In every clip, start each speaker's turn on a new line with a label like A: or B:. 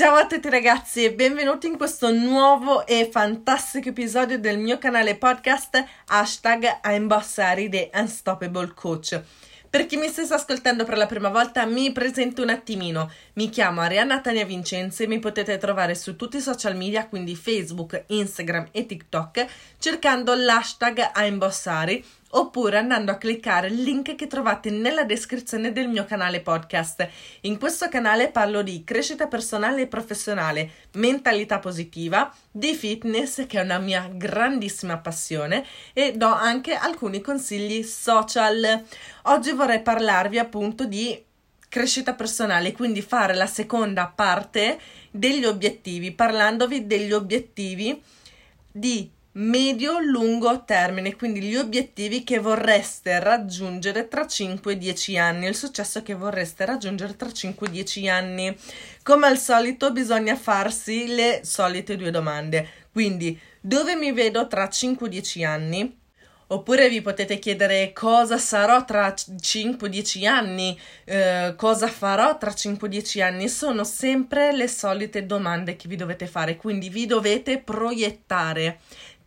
A: Ciao a tutti ragazzi e benvenuti in questo nuovo e fantastico episodio del mio canale podcast hashtag I'm Bossari The Unstoppable Coach. Per chi mi stesse ascoltando per la prima volta, mi presento un attimino. Mi chiamo Arianna Tania Vincenzi e mi potete trovare su tutti i social media, quindi Facebook, Instagram e TikTok, cercando l'hashtag Aimbossari oppure andando a cliccare il link che trovate nella descrizione del mio canale podcast. In questo canale parlo di crescita personale e professionale, mentalità positiva, di fitness che è una mia grandissima passione e do anche alcuni consigli social. Oggi vorrei parlarvi appunto di crescita personale, quindi fare la seconda parte degli obiettivi, parlandovi degli obiettivi di medio-lungo termine, quindi gli obiettivi che vorreste raggiungere tra 5 e 10 anni, il successo che vorreste raggiungere tra 5 e 10 anni. Come al solito bisogna farsi le solite due domande, quindi dove mi vedo tra 5 e 10 anni? Oppure vi potete chiedere cosa sarò tra 5-10 anni, eh, cosa farò tra 5-10 anni. Sono sempre le solite domande che vi dovete fare, quindi vi dovete proiettare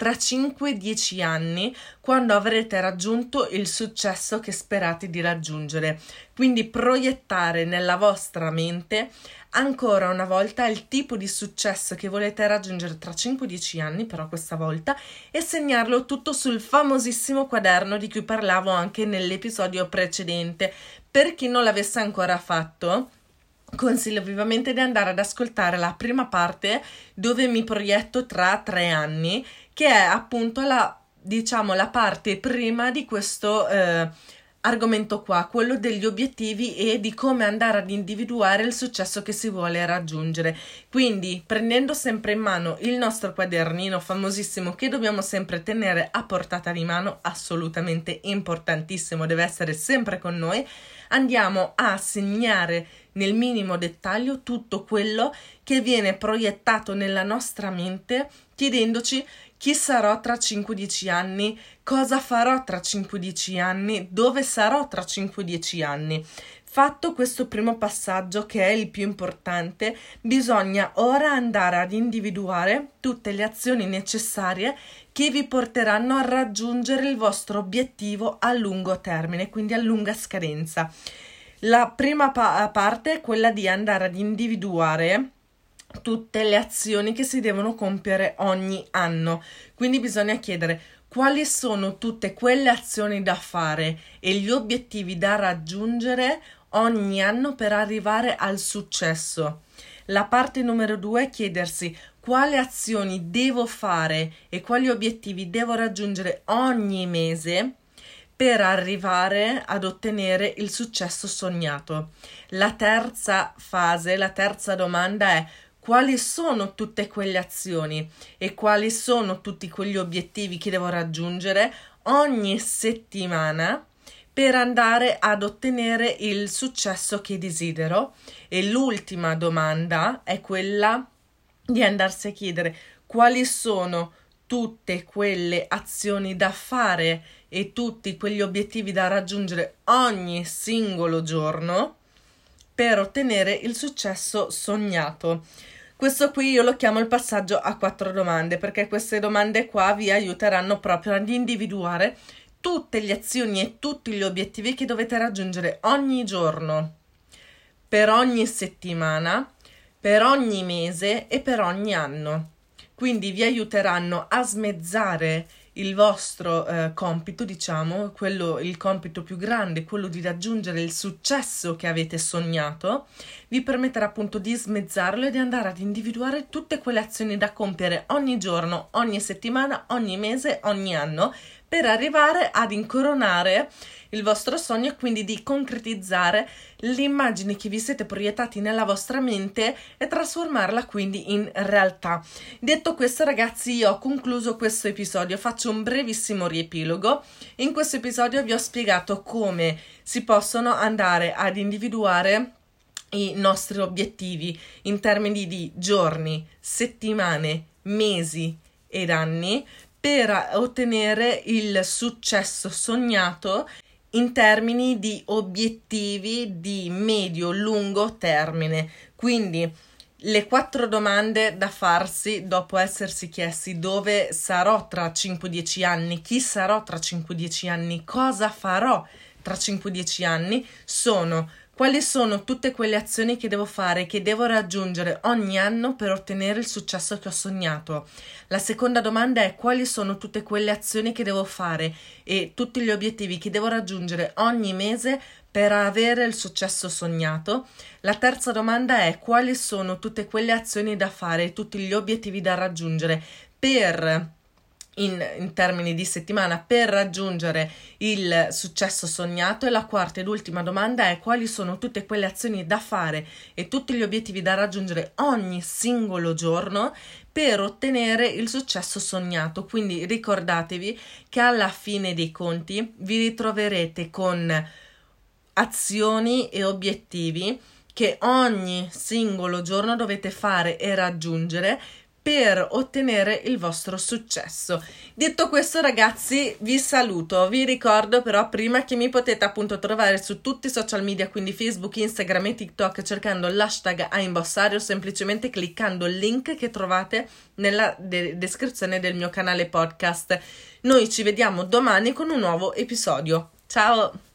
A: tra 5-10 anni quando avrete raggiunto il successo che sperate di raggiungere. Quindi proiettare nella vostra mente ancora una volta il tipo di successo che volete raggiungere tra 5-10 anni, però questa volta, e segnarlo tutto sul famosissimo quaderno di cui parlavo anche nell'episodio precedente. Per chi non l'avesse ancora fatto, consiglio vivamente di andare ad ascoltare la prima parte dove mi proietto tra tre anni, che è appunto la, diciamo, la parte prima di questo eh, argomento qua, quello degli obiettivi e di come andare ad individuare il successo che si vuole raggiungere. Quindi, prendendo sempre in mano il nostro quadernino famosissimo che dobbiamo sempre tenere a portata di mano, assolutamente importantissimo, deve essere sempre con noi, andiamo a segnare nel minimo dettaglio tutto quello che viene proiettato nella nostra mente chiedendoci chi sarò tra 5-10 anni, cosa farò tra 5-10 anni, dove sarò tra 5-10 anni. Fatto questo primo passaggio, che è il più importante, bisogna ora andare ad individuare tutte le azioni necessarie che vi porteranno a raggiungere il vostro obiettivo a lungo termine, quindi a lunga scadenza. La prima pa- parte è quella di andare ad individuare tutte le azioni che si devono compiere ogni anno. Quindi bisogna chiedere quali sono tutte quelle azioni da fare e gli obiettivi da raggiungere ogni anno per arrivare al successo. La parte numero due è chiedersi quali azioni devo fare e quali obiettivi devo raggiungere ogni mese per arrivare ad ottenere il successo sognato. La terza fase, la terza domanda è quali sono tutte quelle azioni e quali sono tutti quegli obiettivi che devo raggiungere ogni settimana per andare ad ottenere il successo che desidero. E l'ultima domanda è quella di andarsi a chiedere quali sono tutte quelle azioni da fare e tutti quegli obiettivi da raggiungere ogni singolo giorno per ottenere il successo sognato. Questo qui io lo chiamo il passaggio a quattro domande perché queste domande qua vi aiuteranno proprio ad individuare tutte le azioni e tutti gli obiettivi che dovete raggiungere ogni giorno, per ogni settimana, per ogni mese e per ogni anno. Quindi vi aiuteranno a smezzare il vostro eh, compito, diciamo, quello, il compito più grande, quello di raggiungere il successo che avete sognato, vi permetterà appunto di smezzarlo e di andare ad individuare tutte quelle azioni da compiere ogni giorno, ogni settimana, ogni mese, ogni anno, per arrivare ad incoronare il vostro sogno e quindi di concretizzare l'immagine che vi siete proiettati nella vostra mente e trasformarla quindi in realtà. Detto questo, ragazzi, io ho concluso questo episodio. Faccio un brevissimo riepilogo. In questo episodio vi ho spiegato come si possono andare ad individuare i nostri obiettivi in termini di giorni, settimane, mesi ed anni per ottenere il successo sognato in termini di obiettivi di medio-lungo termine. Quindi le quattro domande da farsi dopo essersi chiesti dove sarò tra 5-10 anni, chi sarò tra 5-10 anni, cosa farò tra 5-10 anni sono quali sono tutte quelle azioni che devo fare, che devo raggiungere ogni anno per ottenere il successo che ho sognato? La seconda domanda è quali sono tutte quelle azioni che devo fare e tutti gli obiettivi che devo raggiungere ogni mese per avere il successo sognato. La terza domanda è quali sono tutte quelle azioni da fare e tutti gli obiettivi da raggiungere per in, in, termini di settimana per raggiungere il successo sognato. E la quarta ed ultima domanda è quali sono tutte quelle azioni da fare e tutti gli obiettivi da raggiungere ogni singolo giorno per ottenere il successo sognato? Quindi ricordatevi che alla fine dei conti vi ritroverete con azioni e obiettivi che ogni singolo giorno dovete fare e raggiungere per ottenere il vostro successo. Detto questo, ragazzi, vi saluto. Vi ricordo però prima che mi potete appunto trovare su tutti i social media, quindi Facebook, Instagram e TikTok, cercando l'hashtag a imbossare o semplicemente cliccando il link che trovate nella de- descrizione del mio canale podcast. Noi ci vediamo domani con un nuovo episodio. Ciao!